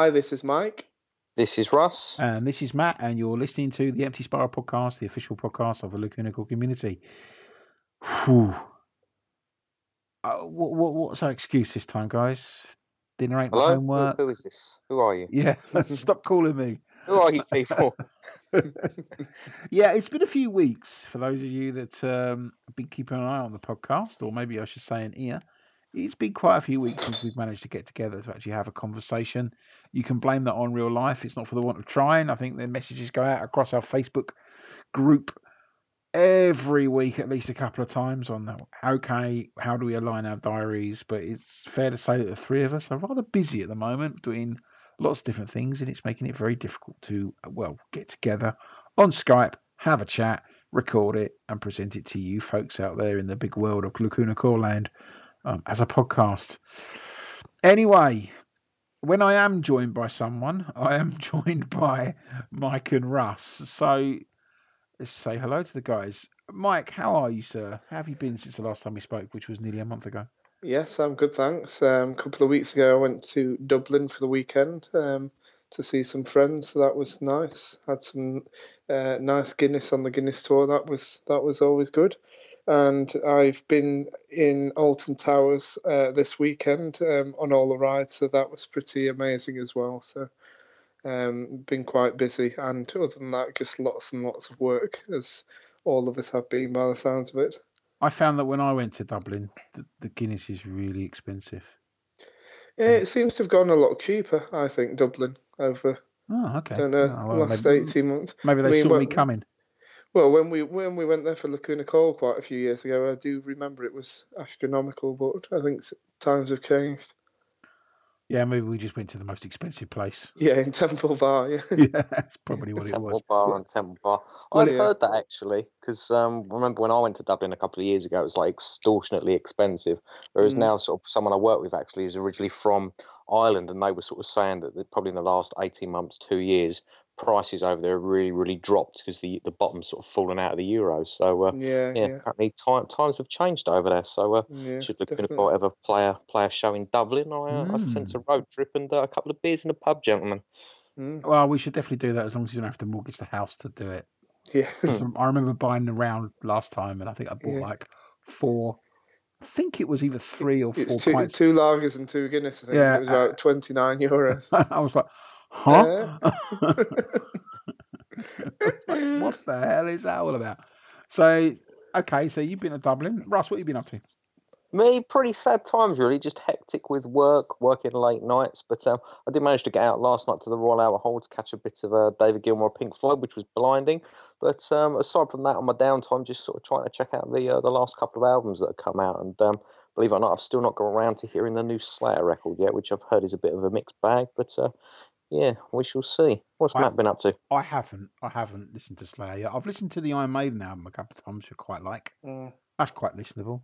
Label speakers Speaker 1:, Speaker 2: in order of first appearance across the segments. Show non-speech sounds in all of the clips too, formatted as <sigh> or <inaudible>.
Speaker 1: Hi, this is Mike.
Speaker 2: This is Russ.
Speaker 3: And this is Matt, and you're listening to the Empty Spiral podcast, the official podcast of the Lacuna Coil community. Whew. Uh, what, what, what's our excuse this time, guys? Dinner ain't my
Speaker 2: Hello? Who,
Speaker 3: homework.
Speaker 2: who is this? Who are you?
Speaker 3: Yeah, <laughs> stop calling me.
Speaker 2: Who are you people? <laughs>
Speaker 3: yeah, it's been a few weeks for those of you that um, have been keeping an eye on the podcast, or maybe I should say an ear. It's been quite a few weeks since we've managed to get together to actually have a conversation. You can blame that on real life. It's not for the want of trying. I think the messages go out across our Facebook group every week at least a couple of times on that. Okay, how do we align our diaries? But it's fair to say that the three of us are rather busy at the moment doing lots of different things, and it's making it very difficult to, well, get together on Skype, have a chat, record it, and present it to you folks out there in the big world of Lacuna Coil Land um, as a podcast. Anyway, when I am joined by someone, I am <laughs> joined by Mike and Russ. So let's say hello to the guys. Mike, how are you, sir? How have you been since the last time we spoke, which was nearly a month ago?
Speaker 1: Yes, I'm good, thanks. Um, a couple of weeks ago, I went to Dublin for the weekend um, to see some friends. So that was nice. Had some uh, nice Guinness on the Guinness tour. That was that was always good. And I've been in Alton Towers uh, this weekend um, on all the rides, so that was pretty amazing as well. So um, been quite busy, and other than that, just lots and lots of work, as all of us have been by the sounds of it.
Speaker 3: I found that when I went to Dublin, the, the Guinness is really expensive.
Speaker 1: It seems to have gone a lot cheaper. I think Dublin over
Speaker 3: Oh, okay.
Speaker 1: I don't know
Speaker 3: Oh, well,
Speaker 1: last
Speaker 3: maybe,
Speaker 1: eighteen months.
Speaker 3: maybe they
Speaker 1: I mean,
Speaker 3: saw me coming.
Speaker 1: Well, when we when we went there for Lacuna Coil quite a few years ago, I do remember it was astronomical, but I think times have changed.
Speaker 3: Yeah, maybe we just went to the most expensive place. <laughs>
Speaker 1: Yeah, in Temple Bar, yeah. <laughs>
Speaker 3: yeah, that's probably what it was. Temple.
Speaker 2: Bar and Temple Bar.
Speaker 1: Well,
Speaker 2: I've
Speaker 1: yeah.
Speaker 2: heard that actually, because um, remember when I went to Dublin a couple of years ago, it was like extortionately expensive. Whereas
Speaker 1: Mm.
Speaker 2: now, sort of someone I work with actually is originally from Ireland, and they were sort of saying that, that probably in the last eighteen months, two years, prices over there have really, really dropped because the the bottom's sort of fallen out of the euro. So uh,
Speaker 1: Yeah,
Speaker 2: yeah,
Speaker 1: yeah,
Speaker 2: apparently time, times have changed over there. So uh,
Speaker 1: yeah,
Speaker 2: should Lacuna
Speaker 1: definitely.
Speaker 2: Coil ever play a play a show in Dublin, I, uh, I sense a road trip and uh, a couple of beers in a pub, gentlemen.
Speaker 1: Mm,
Speaker 3: Well, we should definitely do that as long as you don't have to mortgage the house to do it.
Speaker 1: yeah,
Speaker 2: Hmm.
Speaker 3: I remember buying the round last time, and I think I bought
Speaker 1: Yeah.
Speaker 3: like four. I think it was either three or four
Speaker 1: it's two
Speaker 3: pints.
Speaker 1: two lagers and two Guinness. I think
Speaker 3: Yeah,
Speaker 1: it was about twenty nine euros. <laughs>
Speaker 3: I was like, huh? <laughs> what the hell is that all about? So, okay, so you've been to Dublin. Russ, what have you been up to?
Speaker 2: Me, pretty sad times really, just hectic with work, working late nights. But um, I did manage to get out last night to the Royal Albert Hall to catch a bit of uh, David Gilmour, Pink Floyd, which was blinding. But um, aside from that, on my downtime, just sort of trying to check out the uh, the last couple of albums that have come out. And um, believe it or not, I've still not got around to hearing the new Slayer record yet, which I've heard is a bit of a mixed bag. But uh, yeah, we shall see. What's
Speaker 3: I-
Speaker 2: Matt been up to?
Speaker 3: I haven't. I haven't listened to Slayer yet. I've listened to the Iron Maiden album a couple of times, which I quite like.
Speaker 1: Mm.
Speaker 3: That's quite listenable.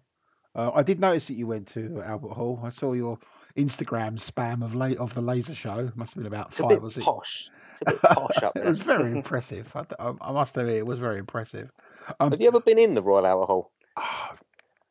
Speaker 3: Uh, I did notice that you went to Albert Hall. I saw your Instagram spam of la- of the laser show. Must have been about
Speaker 2: It's a
Speaker 3: five
Speaker 2: bit
Speaker 3: or six.
Speaker 2: posh. It's a bit <laughs> posh up
Speaker 3: it
Speaker 2: there.
Speaker 3: was very <laughs> impressive. I, I, I must admit, it was very impressive. Um,
Speaker 2: Have you ever been in the Royal Albert Hall?
Speaker 3: ah,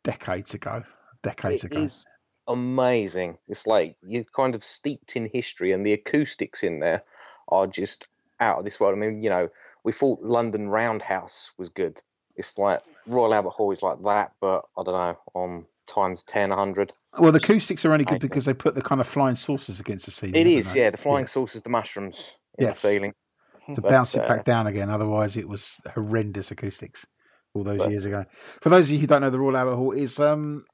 Speaker 3: decades ago, decades
Speaker 2: It
Speaker 3: ago.
Speaker 2: is amazing. It's like you're kind of steeped in history, and the acoustics in there are just out of this world. I mean, you know, we thought London Roundhouse was good. It's like Royal Albert Hall is like that, but I don't know, on times 10, 100.
Speaker 3: Well, the acoustics are only good because they put the kind of flying saucers against the ceiling.
Speaker 2: It is,
Speaker 3: they?
Speaker 2: yeah. The flying saucers, the mushrooms in
Speaker 3: Yeah.
Speaker 2: the ceiling.
Speaker 3: to
Speaker 2: But,
Speaker 3: bounce it
Speaker 2: uh,
Speaker 3: back down again. Otherwise, it was horrendous acoustics all those
Speaker 2: But-
Speaker 3: years ago. For those of you who don't know, the Royal Albert Hall is um,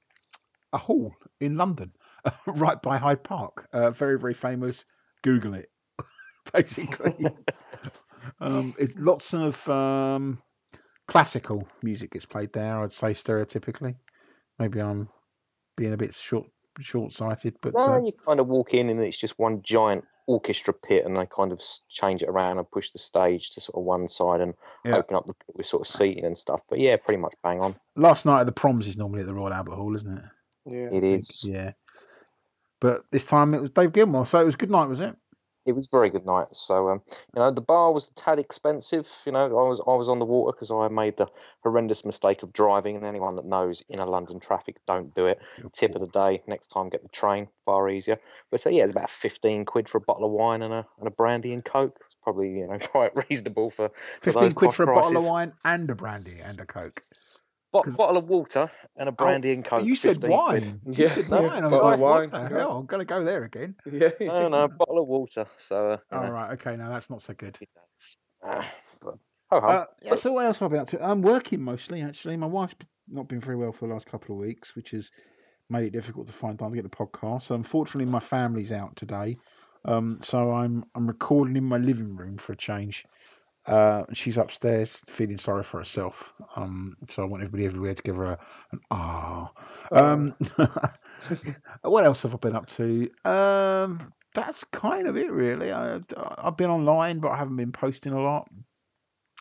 Speaker 3: a hall in London, <laughs> right by Hyde Park. Uh, very, very famous. Google it, <laughs> basically. <laughs> um, it's lots of um, classical music gets played there. I'd say stereotypically. Maybe I'm being a bit short short sighted, but
Speaker 2: No,
Speaker 3: uh,
Speaker 2: you kind of walk in and it's just one giant orchestra pit, and they kind of change it around and push the stage to sort of one side and
Speaker 3: Yeah.
Speaker 2: open up the with sort of seating and stuff. But yeah, pretty much bang on.
Speaker 3: last night at the proms is normally at the Royal Albert Hall, isn't it?
Speaker 1: Yeah.
Speaker 2: It is.
Speaker 3: Yeah. But this time it was Dave Gilmour, so it was a good night, was it?
Speaker 2: It was very good night. So um, you know, the bar was a tad expensive. You know, I was I was on the water because I made the horrendous mistake of driving. And anyone that knows inner London traffic, don't do it. Tip of the day: next time, get the train. Far easier. But so yeah, it's about fifteen quid for a bottle of wine and a and a brandy and coke. It's probably you know <laughs> quite reasonable for, for
Speaker 3: Fifteen
Speaker 2: those
Speaker 3: quid for a
Speaker 2: prices.
Speaker 3: bottle of wine and a brandy and a coke.
Speaker 2: Bot-
Speaker 3: 'cause-
Speaker 2: bottle of water and a brandy and coke.
Speaker 3: you said
Speaker 2: 15 quid.
Speaker 3: wine.
Speaker 1: Yeah,
Speaker 3: You said
Speaker 1: yeah,
Speaker 3: wine. I was
Speaker 1: bottle
Speaker 3: like,
Speaker 1: of
Speaker 3: what
Speaker 1: wine,
Speaker 3: the
Speaker 1: yeah.
Speaker 3: hell? I'm going to go there again. <laughs>
Speaker 1: Yeah.
Speaker 2: No, no, bottle of water. So uh,
Speaker 3: All
Speaker 2: know,
Speaker 3: right. Okay. Now that's not so good.
Speaker 2: it does. But, ho ho.
Speaker 3: Uh, yeah, so what else have I been up to? I'm working mostly, actually. My wife's not been very well for the last couple of weeks, which has made it difficult to find time to get the podcast. So unfortunately, my family's out today, um, so I'm I'm recording in my living room for a change. Uh, she's upstairs feeling sorry for herself. Um, so I want everybody everywhere to give her a, an ah. Um, <laughs> what else have I been up to? Um, that's kind of it, really. I, I've been online, but I haven't been posting a lot.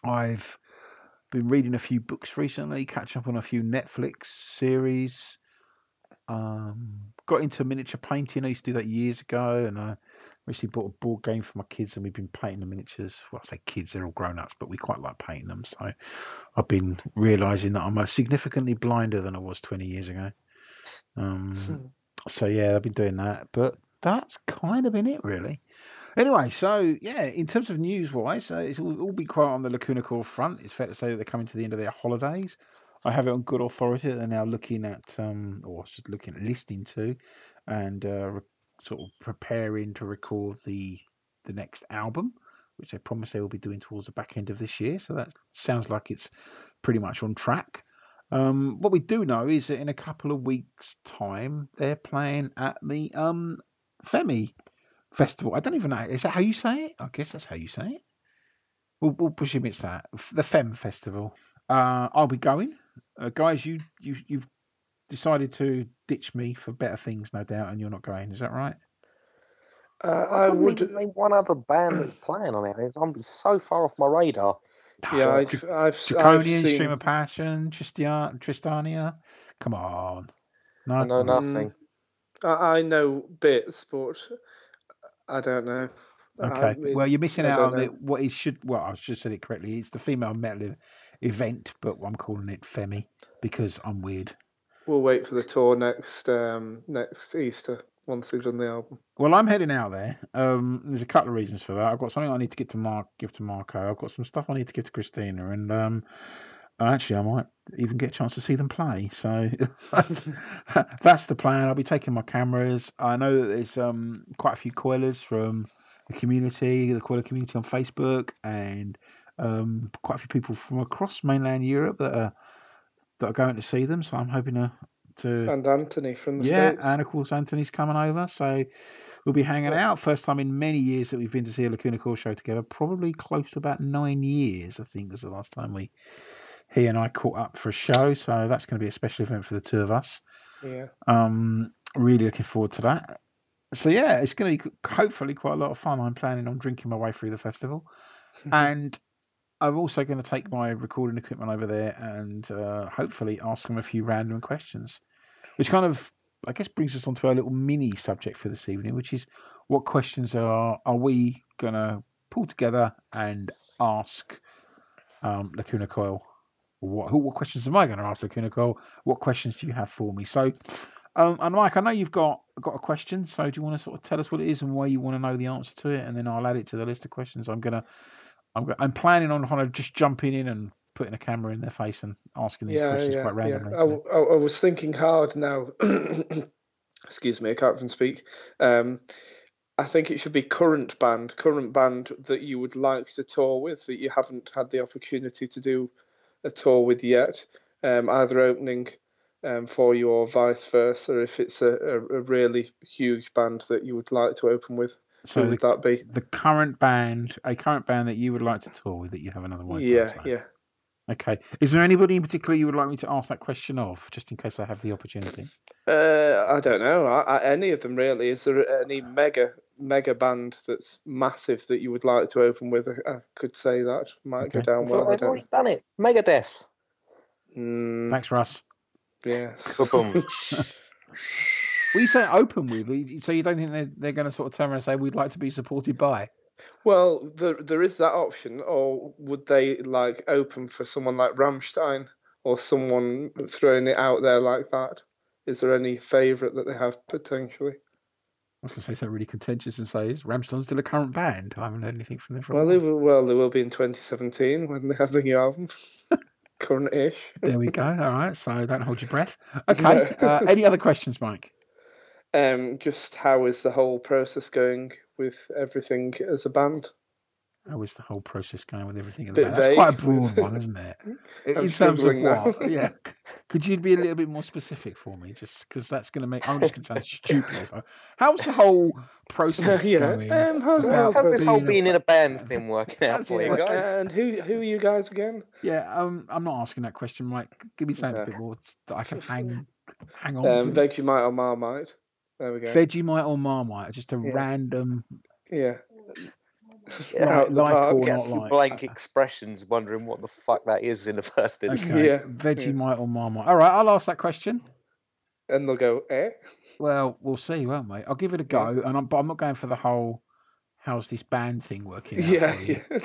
Speaker 3: I've been reading a few books recently, catch up on a few Netflix series. Um, got into miniature painting. I used to do that years ago, and I recently bought a board game for my kids, and we've been painting the miniatures. Well, I say kids; they're all grown ups, but we quite like painting them. So I've been realizing that I'm significantly blinder than I was 20 years ago. Um, so yeah, I've been doing that, but that's kind of been it, really. Anyway, so yeah, in terms of news wise, uh, it's all, all been quiet on the Lacuna Coil front. It's fair to say that they're coming to the end of their holidays. I have it on good authority that they're now looking at, um, or just looking at listening to, and uh, re- sort of preparing to record the the next album, which they promise they will be doing towards the back end of this year. So that sounds like it's pretty much on track. Um, what we do know is that in a couple of weeks' time, they're playing at the um, Femi Festival. I don't even know. Is that how you say it? I guess that's how you say it. We'll, we'll presume it's that. The Fem Festival. Uh, I'll be going. Uh, guys, you, you, you've decided to ditch me for better things, no doubt, and you're not going. Is that right?
Speaker 1: Uh,
Speaker 2: I
Speaker 1: I
Speaker 2: couldn't
Speaker 1: would.
Speaker 2: even one other band that's <clears throat> playing on it. It's, I'm so far off my radar.
Speaker 1: Yeah, I've, I've, I've
Speaker 3: Draconian,
Speaker 1: seen.
Speaker 3: Stream of Passion, Tristia- Tristania. Come on. No,
Speaker 2: I know
Speaker 3: no.
Speaker 2: nothing.
Speaker 1: I, I know bits, but I don't know. I
Speaker 3: Okay.
Speaker 1: mean,
Speaker 3: well, you're missing
Speaker 1: I
Speaker 3: out
Speaker 1: don't
Speaker 3: on the,
Speaker 1: know.
Speaker 3: what it should. Well, I should have said it correctly. It's the female metal event, but I'm calling it Femi because I'm weird.
Speaker 1: We'll wait for the tour next um, next Easter once they've done the album.
Speaker 3: Well, I'm heading out there. Um, there's a couple of reasons for that. I've got something I need to get to Mark, give to Marco. I've got some stuff I need to give to Cristina, and um, actually, I might even get a chance to see them play. So <laughs> that's the plan. I'll be taking my cameras. I know that there's um quite a few coilers from the community, the coiler community on Facebook, and um, quite a few people from across mainland Europe that are that are going to see them. So I'm hoping to to
Speaker 1: And Anthony from the
Speaker 3: yeah,
Speaker 1: States.
Speaker 3: and of course Anthony's coming over, so we'll be hanging out. First time in many years that we've been to see a Lacuna Coil show together. Probably close to about nine years, I think, was the last time we he and I caught up for a show. So that's going to be a special event for the two of us.
Speaker 1: Yeah.
Speaker 3: Um, really looking forward to that. So yeah, it's going to be hopefully quite a lot of fun. I'm planning on drinking my way through the festival, <laughs> and I'm also going to take my recording equipment over there and uh, hopefully ask them a few random questions, which kind of I guess brings us onto our little mini subject for this evening, which is what questions are are we going to pull together and ask um, Lacuna Coil? What, what questions am I going to ask Lacuna Coil? What questions do you have for me? So, um, and Mike, I know you've got got a question. So, do you want to sort of tell us what it is and why you want to know the answer to it, and then I'll add it to the list of questions. I'm gonna, I'm, I'm planning on kind of just jumping in and putting a camera in their face and asking these
Speaker 1: Yeah,
Speaker 3: questions
Speaker 1: yeah,
Speaker 3: quite
Speaker 1: yeah.
Speaker 3: randomly.
Speaker 1: I, w- I- I was thinking hard now. <coughs> Excuse me, I can't even speak. Um, I think it should be current band, current band that you would like to tour with that you haven't had the opportunity to do a tour with yet, um, either opening um, for you or vice versa. If it's a, a, a really huge band that you would like to open with,
Speaker 3: so
Speaker 1: who
Speaker 3: the,
Speaker 1: would that be?
Speaker 3: the current band, a current band that you would like to tour with that you have another one.
Speaker 1: Yeah, yeah.
Speaker 3: Okay. Is there anybody in particular you would like me to ask that question of, just in case I have the opportunity?
Speaker 1: Uh, I don't know. I, I, any of them really? Is there any mega mega band that's massive that you would like to open with? I, I could say that might go
Speaker 3: Okay.
Speaker 1: down well. I
Speaker 2: They've already done it. Megadeth.
Speaker 1: Mm,
Speaker 3: Thanks, Russ.
Speaker 1: yes. <laughs> <laughs>
Speaker 3: Well, you say open with, so you don't think they're, they're going to sort of turn around and say we'd like to be supported by?
Speaker 1: Well, there there is that option, or would they like open for someone like Rammstein or someone throwing it out there like that? Is there any favourite that they have potentially?
Speaker 3: I was going to say something really contentious and say, is Rammstein still a current band? I haven't heard anything from them for
Speaker 1: Well, they will, well, they will be in 2017 when they have the new album, <laughs> current-ish.
Speaker 3: There we go. All right, so don't hold your breath. <laughs> Okay.
Speaker 1: No.
Speaker 3: Uh, any other questions, Mike?
Speaker 1: Um, just how is the whole process going with everything as a band?
Speaker 3: How is the whole process going with everything? in the
Speaker 1: Bit
Speaker 3: band? That's quite a broad one, isn't it? <laughs> In
Speaker 1: I'm
Speaker 3: terms of
Speaker 1: struggling now.
Speaker 3: what? Yeah. Could you be a little bit more specific for me? Just because that's going to make I'm just going to sound stupid. How's the whole process <laughs>
Speaker 1: yeah.
Speaker 3: going?
Speaker 1: Um, how's the whole
Speaker 2: How's this whole
Speaker 3: being
Speaker 2: in a band thing working out for you guys?
Speaker 1: And who who are you guys again?
Speaker 3: Yeah, um, I'm not asking that question, Mike. Give me something a bit more that I can hang hang on.
Speaker 1: Um,
Speaker 3: to.
Speaker 1: Vegemite or Marmite? There we go.
Speaker 3: Vegemite or Marmite? Just a
Speaker 1: Yeah.
Speaker 3: random
Speaker 1: yeah.
Speaker 2: Yeah,
Speaker 3: like, like or not like.
Speaker 2: blank expressions, wondering what the fuck that is in the first instance.
Speaker 3: Okay,
Speaker 1: Yeah,
Speaker 3: Vegemite or Marmite? All right, I'll ask that question.
Speaker 1: And they'll go, eh?
Speaker 3: Well, we'll see, won't we? I'll give it a go, and I'm, but I'm not going for the whole how's this band thing working out
Speaker 1: Yeah, yeah. <laughs>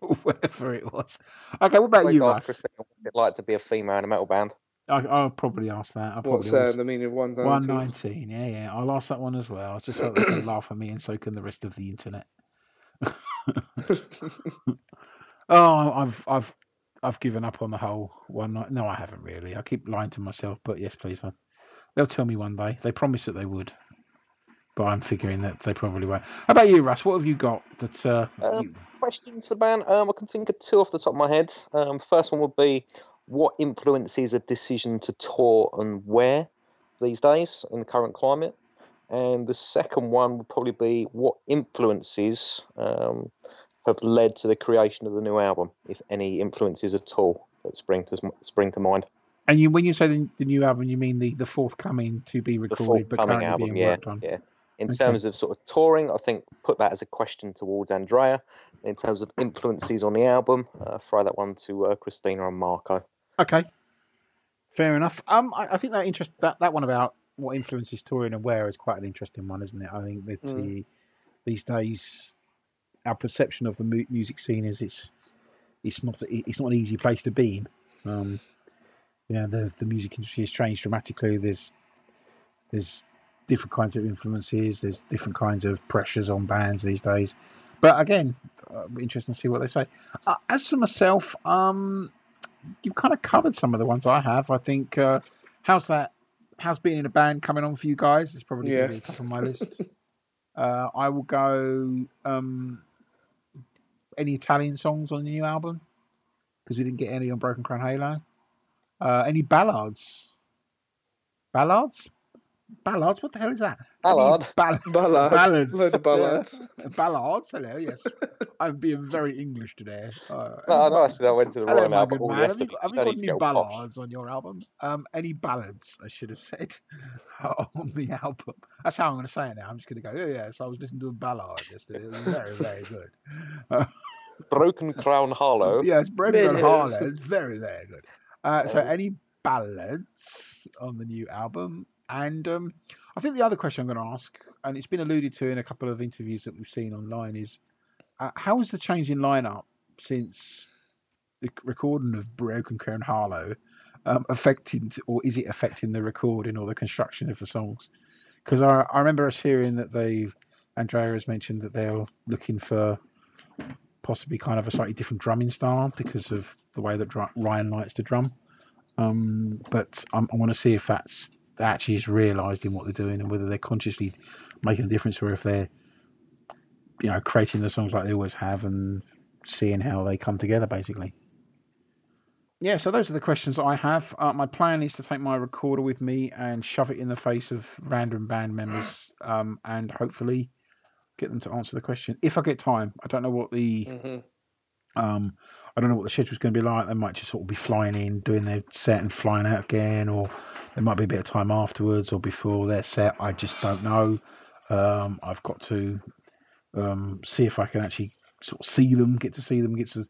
Speaker 1: <laughs>
Speaker 3: whatever it was. Okay, what about
Speaker 2: Like
Speaker 3: you,
Speaker 2: ask
Speaker 3: Russ?
Speaker 2: Cristina what it'd like to be a female in a metal band.
Speaker 3: I, I'll probably ask that. I'll
Speaker 1: What's
Speaker 3: probably
Speaker 1: uh, the meaning of one
Speaker 3: One
Speaker 1: ninety?
Speaker 3: nineteen, yeah, yeah. I'll ask that one as well, just so they can laugh at me, and so can the rest of the internet. <laughs> Oh, I've, I've, I've given up on the whole one night. No, I haven't really. I keep lying to myself, but yes, please. I, they'll tell me one day. They promised that they would, but I'm figuring that they probably won't. How about you, Russ? What have you got that? Uh,
Speaker 2: Um,
Speaker 3: you-
Speaker 2: Questions for the band? Um, I can think of two off the top of my head. Um, first one would be what influences a decision to tour and where these days in the current climate? And the second one would probably be what influences um, have led to the creation of the new album, if any influences at all that spring to spring to mind.
Speaker 3: and you, when you say the, the new album, you mean the, the forthcoming to be recorded but
Speaker 2: forthcoming album, yeah,
Speaker 3: worked on.
Speaker 2: yeah. In
Speaker 3: Okay.
Speaker 2: terms of sort of touring, I think put that as a question towards Andrea. In terms of influences on the album, uh, throw that one to uh, Cristina and Marco.
Speaker 3: Okay, fair enough. Um, I, I think that interest that, that one about what influences touring and where is quite an interesting one, isn't it? I think that
Speaker 1: Mm.
Speaker 3: the, these days, our perception of the mu- music scene is it's it's not it's not an easy place to be in. Um, yeah, the the music industry has changed dramatically. There's there's different kinds of influences. There's different kinds of pressures on bands these days. But again, uh, interesting to see what they say. Uh, as for myself, um, you've kind of covered some of the ones I have. I think uh, how's that? How's being in a band coming on for you guys? It's probably
Speaker 1: Yeah.
Speaker 3: going to be top of my list. uh, I will go. Um, any Italian songs on the new album? Because we didn't get any on Broken Crown Halo. Uh, any ballads? Ballads? Ballads? What the hell is that? Any
Speaker 2: Ballad?
Speaker 3: Ball- <laughs>
Speaker 1: Ballads.
Speaker 3: ballads.
Speaker 1: Load of ballads.
Speaker 3: Ballads. Hello. Yes. I'm being very English today. Uh,
Speaker 2: No, no, I said I went to the
Speaker 3: Hello,
Speaker 2: Royal
Speaker 3: Hello,
Speaker 2: Albert Hall
Speaker 3: Have you,
Speaker 2: yesterday.
Speaker 3: have you got
Speaker 2: to
Speaker 3: any
Speaker 2: get posh.
Speaker 3: ballads on your album? Um, any ballads, I should have said, <laughs> on the album. That's how I'm going to say it now. I'm just going to go, oh, yes, I was listening to a ballad yesterday. It was very, very good. Uh, <laughs>
Speaker 2: Broken Crown Halo.
Speaker 3: yes, Brendan
Speaker 1: Bit
Speaker 3: Harlan, very, very good. Uh, so, any ballads on the new album? And um, I think the other question I'm going to ask, and it's been alluded to in a couple of interviews that we've seen online, is uh, how has the change in lineup since the recording of Broken Crown Halo um, affecting, or is it affecting the recording or the construction of the songs? Because I, I remember us hearing that they, Andrea has mentioned that they're looking for possibly kind of a slightly different drumming style because of the way that Ryan likes to drum. Um, but I'm, I want to see if that's that actually is realised in what they're doing and whether they're consciously making a difference or if they're, you know, creating the songs like they always have and seeing how they come together, basically. Yeah, so those are the questions I have. Uh, my plan is to take my recorder with me and shove it in the face of random band members um, and hopefully get them to answer the question if I get time. I don't know what the
Speaker 1: hmm
Speaker 3: um, I don't know what the schedule's going to be like. They might just sort of be flying in, doing their set and flying out again, or there might be a bit of time afterwards or before their set. I just don't know. Um, I've got to um, see if I can actually sort of see them, get to see them, get to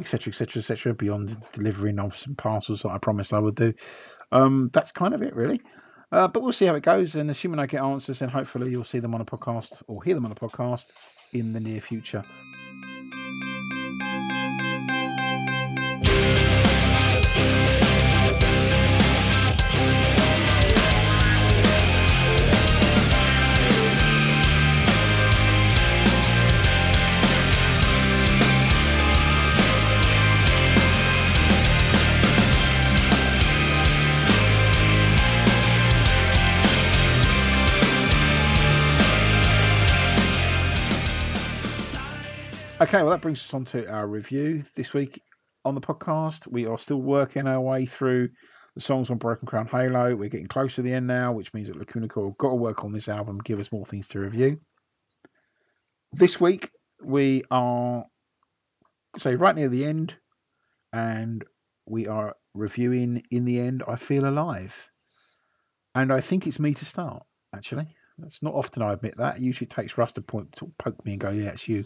Speaker 3: etc. etc. etc. Beyond delivering of some parcels that I promised I would do. Um, that's kind of it, really. Uh, but we'll see how it goes, and assuming I get answers, then hopefully you'll see them on a podcast or hear them on a podcast in the near future. Okay, well, that brings us on to our review this week on the podcast. We are still working our way through the songs on Broken Crown Halo. We're getting close to the end now, which means that Lacuna Coil got to work on this album, give us more things to review. This week, we are, say, right near the end, and we are reviewing In the End, I Feel Alive. And I think it's me to start, actually. It's not often I admit that. Usually it takes Russ to, point, to poke me and go, yeah, it's you.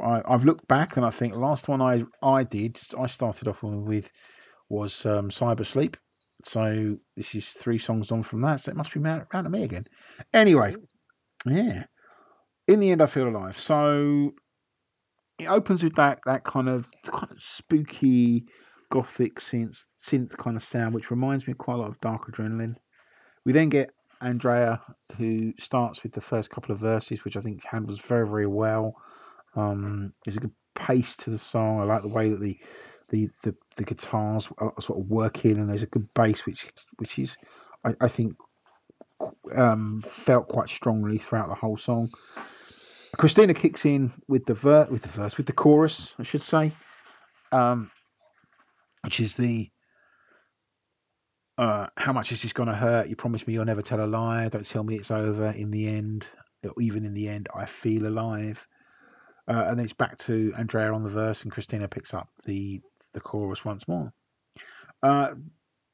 Speaker 3: I, have looked back and I think the last one I I did I started off with was um, Cyber Sleep. So this is three songs on from that. So it must be round to me again. Anyway, yeah. In the end, I feel alive. So it opens with that that kind of kind of spooky gothic synth synth kind of sound, which reminds me quite a lot of Dark Adrenaline. We then get Andrea, who starts with the first couple of verses, which I think handles very very well. Um, there's a good pace to the song. I like the way that the the the, the guitars are sort of working, and there's a good bass, which which is I, I think um, felt quite strongly throughout the whole song. Cristina kicks in with the ver- with the verse with the chorus, I should say, um, which is the uh, how much is this going to hurt? You promise me you'll never tell a lie. Don't tell me it's over. In the end, even in the end, I feel alive. Uh, and it's back to Andrea on the verse, and Cristina picks up the the chorus once more. Uh,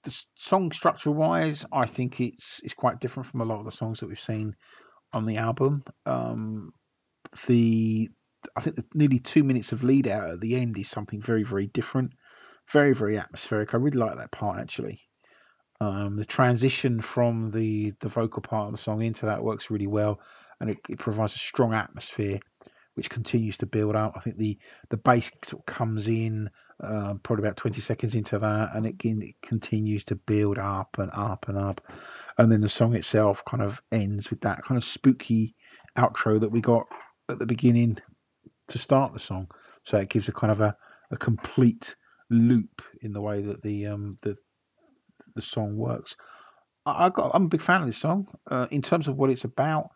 Speaker 3: the song structure wise, I think it's it's quite different from a lot of the songs that we've seen on the album. Um, the I think the nearly two minutes of lead out at the end is something very very different, very very atmospheric. I really like that part actually. Um, the transition from the the vocal part of the song into that works really well, and it, it provides a strong atmosphere which continues to build up. I think the the bass sort of comes in uh, probably about 20 seconds into that, and it, it continues to build up and up and up, and then the song itself kind of ends with that kind of spooky outro that we got at the beginning to start the song. So it gives a kind of a, a complete loop in the way that the um the the song works. I, I got I'm a big fan of this song. Uh, in terms of what it's about,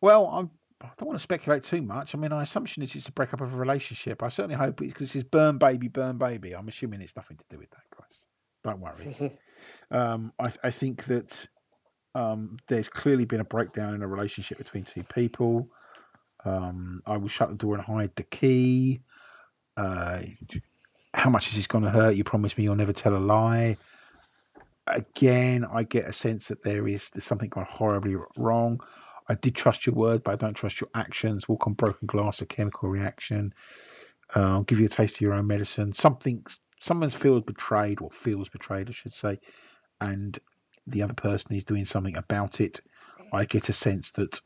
Speaker 3: well, I'm I don't want to speculate too much. I mean, my assumption is it's a breakup of a relationship. I certainly hope it because it's burn baby, burn baby. I'm assuming it's nothing to do with that, guys. Don't worry. <laughs> um, I, I, think that um, there's clearly been a breakdown in a relationship between two people. Um, I will shut the door and hide the key. Uh, how much is this going to hurt? You promise me you'll never tell a lie. Again, I get a sense that there is there's something gone horribly wrong. I did trust your word, but I don't trust your actions. Walk on broken glass, a chemical reaction. Uh, I'll give you a taste of your own medicine. Something, someone feels betrayed or feels betrayed, I should say, and the other person is doing something about it. I get a sense that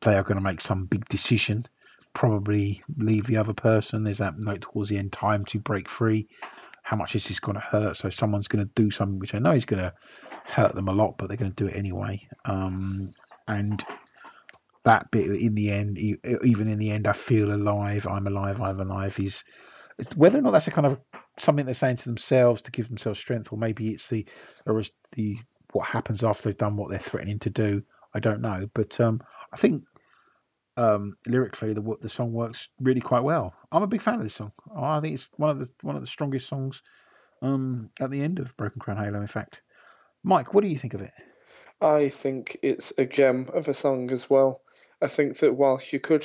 Speaker 3: they are going to make some big decision, probably leave the other person. There's that note towards the end, time to break free. How much is this going to hurt? So someone's going to do something which I know is going to hurt them a lot, but they're going to do it anyway. Um, and that bit in the end, even in the end, I feel alive. I'm alive. I'm alive. Is whether or not that's a kind of something they're saying to themselves to give themselves strength, or maybe it's the or the what happens after they've done what they're threatening to do. I don't know, but um, I think um, lyrically the the song works really quite well. I'm a big fan of this song. I think it's one of the one of the strongest songs um, at the end of Broken Crown Halo. In fact, Mike, what do you think of it?
Speaker 1: I think it's a gem of a song as well. I think that whilst you could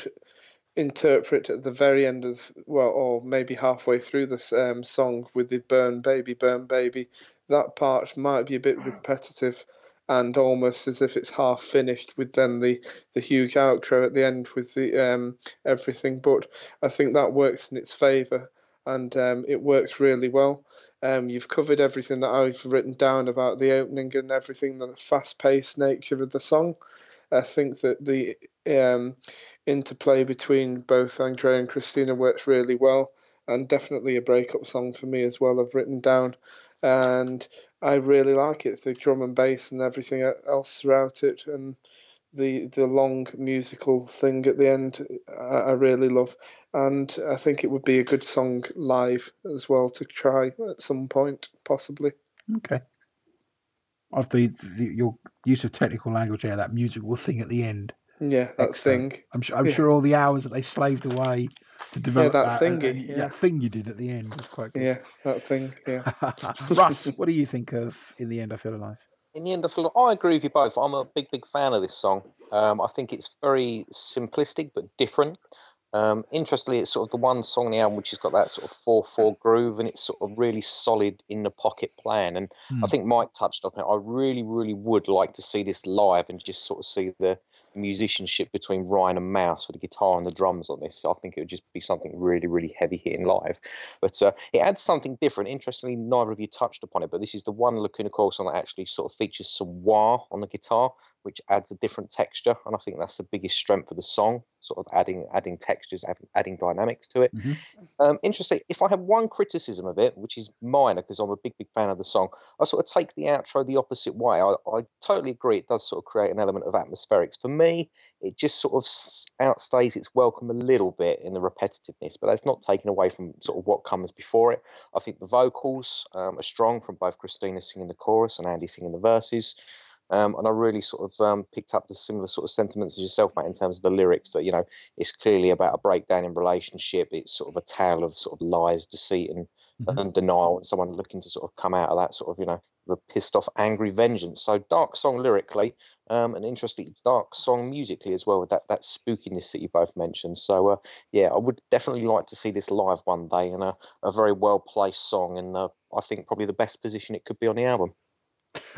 Speaker 1: interpret at the very end of well or maybe halfway through this um, song with the burn baby burn baby that part might be a bit repetitive and almost as if it's half finished with then the the huge outro at the end with the um, everything but i think that works in its favor and um, it works really well Um, you've covered everything that I've written down about the opening and everything, the fast-paced nature of the song. I think that the um, interplay between both Andrea and Cristina works really well, and definitely a breakup song for me as well. I've written down, and I really like it. The drum and bass and everything else throughout it, and the the long musical thing at the end I, I, really love. And I think it would be a good song live as well to try at some point possibly.
Speaker 3: Okay. Of the, the your use of technical language there that musical thing at the end.
Speaker 1: Yeah that Excellent. thing.
Speaker 3: I'm sure I'm yeah. sure all the hours that they slaved away to develop
Speaker 1: yeah, that, that and,
Speaker 3: yeah. that thing you did at the end was quite good.
Speaker 1: Yeah that thing yeah. <laughs>
Speaker 3: Right what do you think of in the end I feel alive
Speaker 2: in the end, I feel I agree with you both. I'm a big, big fan of this song. Um, I think it's very simplistic but different. Um, interestingly, it's sort of the one song on the album which has got that sort of four-four groove, and it's sort of really solid in the pocket plan. And mm. I think Mike touched on it. I really, really would like to see this live and just sort of see the musicianship between Ryan and Maus for the guitar and the drums on this. I think it would just be something really, really heavy hitting live. But uh, it adds something different. Interestingly, neither of you touched upon it, but this is the one Lacuna Coil song that actually sort of features some wah on the guitar, which adds a different texture, and I think that's the biggest strength of the song, sort of adding adding textures, adding, adding dynamics to it. Mm-hmm. Um, interesting. If I have one criticism of it, which is minor because I'm a big big fan of the song, I sort of take the outro the opposite way. I, I totally agree. It does sort of create an element of atmospherics. For me, it just sort of outstays its welcome a little bit in the repetitiveness, but that's not taken away from sort of what comes before it. I think the vocals um, are strong from both Cristina singing the chorus and Andy singing the verses. Um, and I really sort of um, picked up the similar sort of sentiments as yourself, mate, in terms of the lyrics. That you know, it's clearly about a breakdown in relationship. It's sort of a tale of sort of lies, deceit, and, mm-hmm. and denial, and someone looking to sort of come out of that sort of you know the pissed off, angry vengeance. So dark song lyrically, um, and interesting dark song musically as well with that that spookiness that you both mentioned. So uh, yeah, I would definitely like to see this live one day, and a, a very well placed song, and uh, I think probably the best position it could be on the album.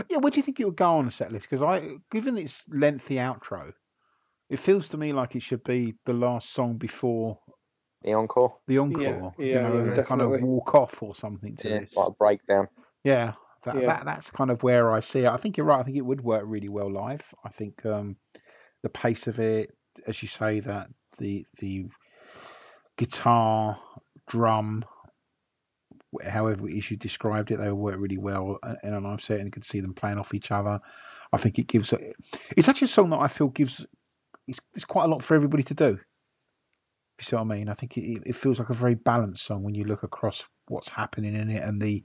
Speaker 3: Yeah, where do you think it would go on a set list? Because I, given its lengthy outro, it feels to me like it should be the last song before
Speaker 2: the encore.
Speaker 3: The encore, yeah, yeah, you know, yeah, kind of walk off or something to
Speaker 2: yeah,
Speaker 3: this.
Speaker 2: like a breakdown.
Speaker 3: Yeah, that, yeah. that that's kind of where I see it. I think you're right. I think it would work really well live. I think um, the pace of it, as you say, that the the guitar, drum, however you described it, they work really well in a live set, and you can see them playing off each other. I think it gives it's actually a song that I feel gives it's, it's quite a lot for everybody to do. You see what I mean? I think it, it feels like a very balanced song when you look across what's happening in it and the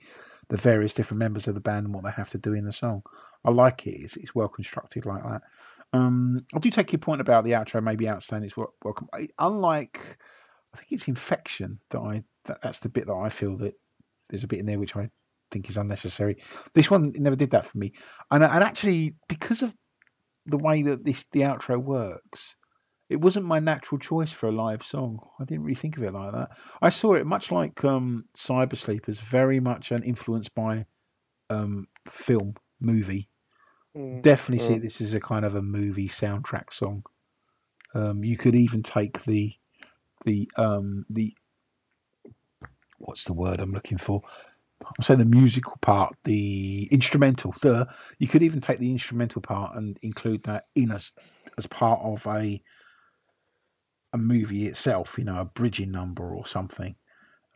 Speaker 3: the various different members of the band and what they have to do in the song. I like it. It's, it's well constructed like that. Um, I do take your point about the outro maybe outstanding. It's welcome. Unlike, I think it's infection that I that, that's the bit that I feel that there's a bit in there which I think is unnecessary. This one never did that for me, and and actually because of the way that this the outro works, it wasn't my natural choice for a live song. I didn't really think of it like that. I saw it much like um, Cyber Sleepers, very much an influenced by um, film movie. Mm. Definitely mm. see this as a kind of a movie soundtrack song. Um, you could even take the the um, the what's the word I'm looking for? I'm saying the musical part, the instrumental. The you could even take the instrumental part and include that in as as part of a a movie itself. You know, a bridging number or something.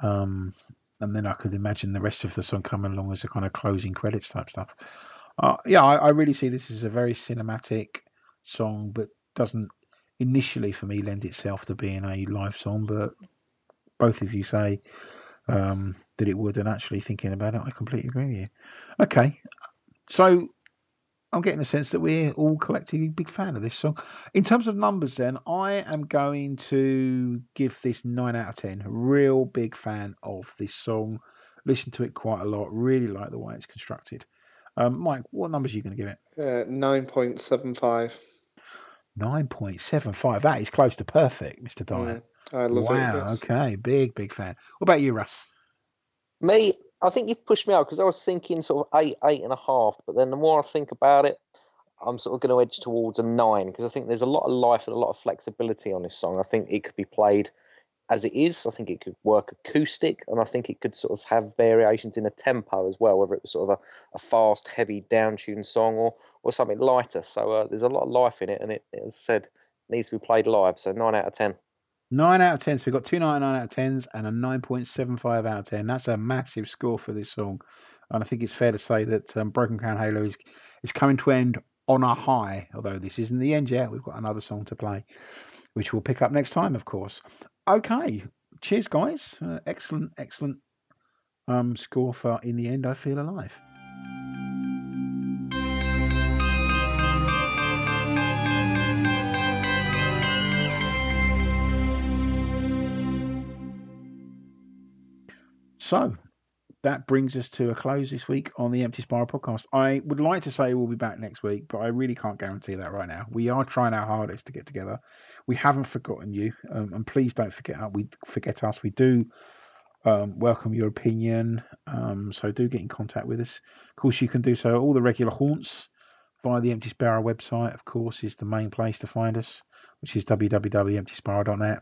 Speaker 3: Um, and then I could imagine the rest of the song coming along as a kind of closing credits type stuff. Uh, yeah, I, I really see this as a very cinematic song, but doesn't initially for me lend itself to being a live song. But both of you say um, that it would. And actually thinking about it, I completely agree with you. Okay, so I'm getting a sense that we're all collectively big fan of this song. In terms of numbers, then I am going to give this nine out of ten. Real big fan of this song. Listen to it quite a lot. Really like the way it's constructed. Um, Mike, what numbers are you going to give it?
Speaker 1: Uh, nine point seven five.
Speaker 3: Nine point seven five. That is close to perfect, Mister Dyer.
Speaker 1: I love
Speaker 3: wow,
Speaker 1: it.
Speaker 3: Wow. Okay. Big, big fan. What about you, Russ?
Speaker 2: Me, I think you've pushed me out because I was thinking sort of eight, eight and a half. But then the more I think about it, I'm sort of going to edge towards a nine because I think there's a lot of life and a lot of flexibility on this song. I think it could be played as it is. I think it could work acoustic, and I think it could sort of have variations in a tempo as well, whether it was sort of a, a fast, heavy, down-tuned song or or something lighter. So uh, there's a lot of life in it, and it, as I said, needs to be played live. So nine out of ten.
Speaker 3: Nine out of ten. So we've got two two ninety nine out of tens and a nine point seven five out of ten. That's a massive score for this song, and I think it's fair to say that um, Broken Crown Halo is is coming to end on a high. Although this isn't the end yet, we've got another song to play, which we'll pick up next time, of course. Okay, cheers, guys. Uh, excellent, excellent um, score for in the end. I feel alive. So that brings us to a close this week on the Empty Spiral podcast. I would like to say we'll be back next week, but I really can't guarantee that right now. We are trying our hardest to get together. We haven't forgotten you, um, and please don't forget us. We forget us. We do um, welcome your opinion, um, so do get in contact with us. Of course, you can do so all the regular haunts via the Empty Spiral website. Of course, is the main place to find us, which is www.emptyspiral.net.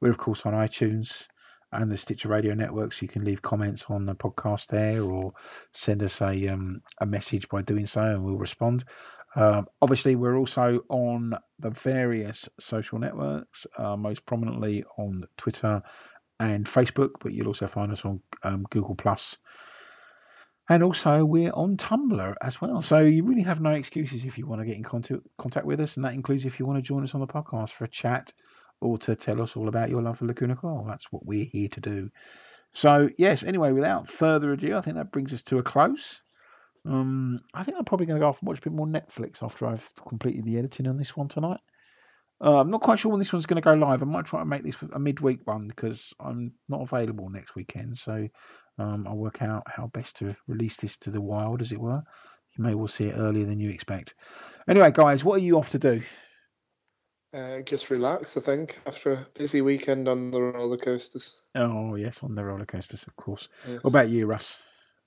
Speaker 3: We're of course on iTunes and the Stitcher Radio Network, so you can leave comments on the podcast there or send us a um, a message by doing so, and we'll respond. Um, obviously, we're also on the various social networks, uh, most prominently on Twitter and Facebook, but you'll also find us on um, Google Plus. And also, we're on Tumblr as well. So you really have no excuses if you want to get in contact, contact with us. And that includes if you want to join us on the podcast for a chat or to tell us all about your love for Lacuna Coil. That's what we're here to do. So, yes, anyway, without further ado, I think that brings us to a close. Um, I think I'm probably going to go off and watch a bit more Netflix after I've completed the editing on this one tonight. Uh, I'm not quite sure when this one's going to go live. I might try to make this a midweek one because I'm not available next weekend. So um, I'll work out how best to release this to the wild, as it were. You may well see it earlier than you expect. Anyway, guys, what are you off to do?
Speaker 1: Uh, just relax, I think, after a busy weekend on the roller coasters.
Speaker 3: Oh, yes, on the roller coasters, of course. Yes. What about you, Russ?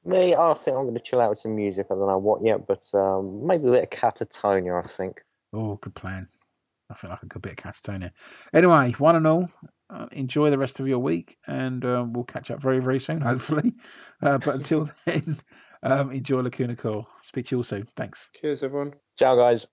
Speaker 2: Me, I think I'm going to chill out with some music. I don't know what yet, but um, maybe a bit of Catatonia, I think.
Speaker 3: Oh, good plan. I feel like a good bit of Catatonia. Anyway, one and all, uh, enjoy the rest of your week, and um, we'll catch up very, very soon, <laughs> hopefully. Uh, but until <laughs> then, um, enjoy Lacuna Coil. Speak to you all soon. Thanks.
Speaker 1: Cheers, everyone.
Speaker 2: Ciao, guys.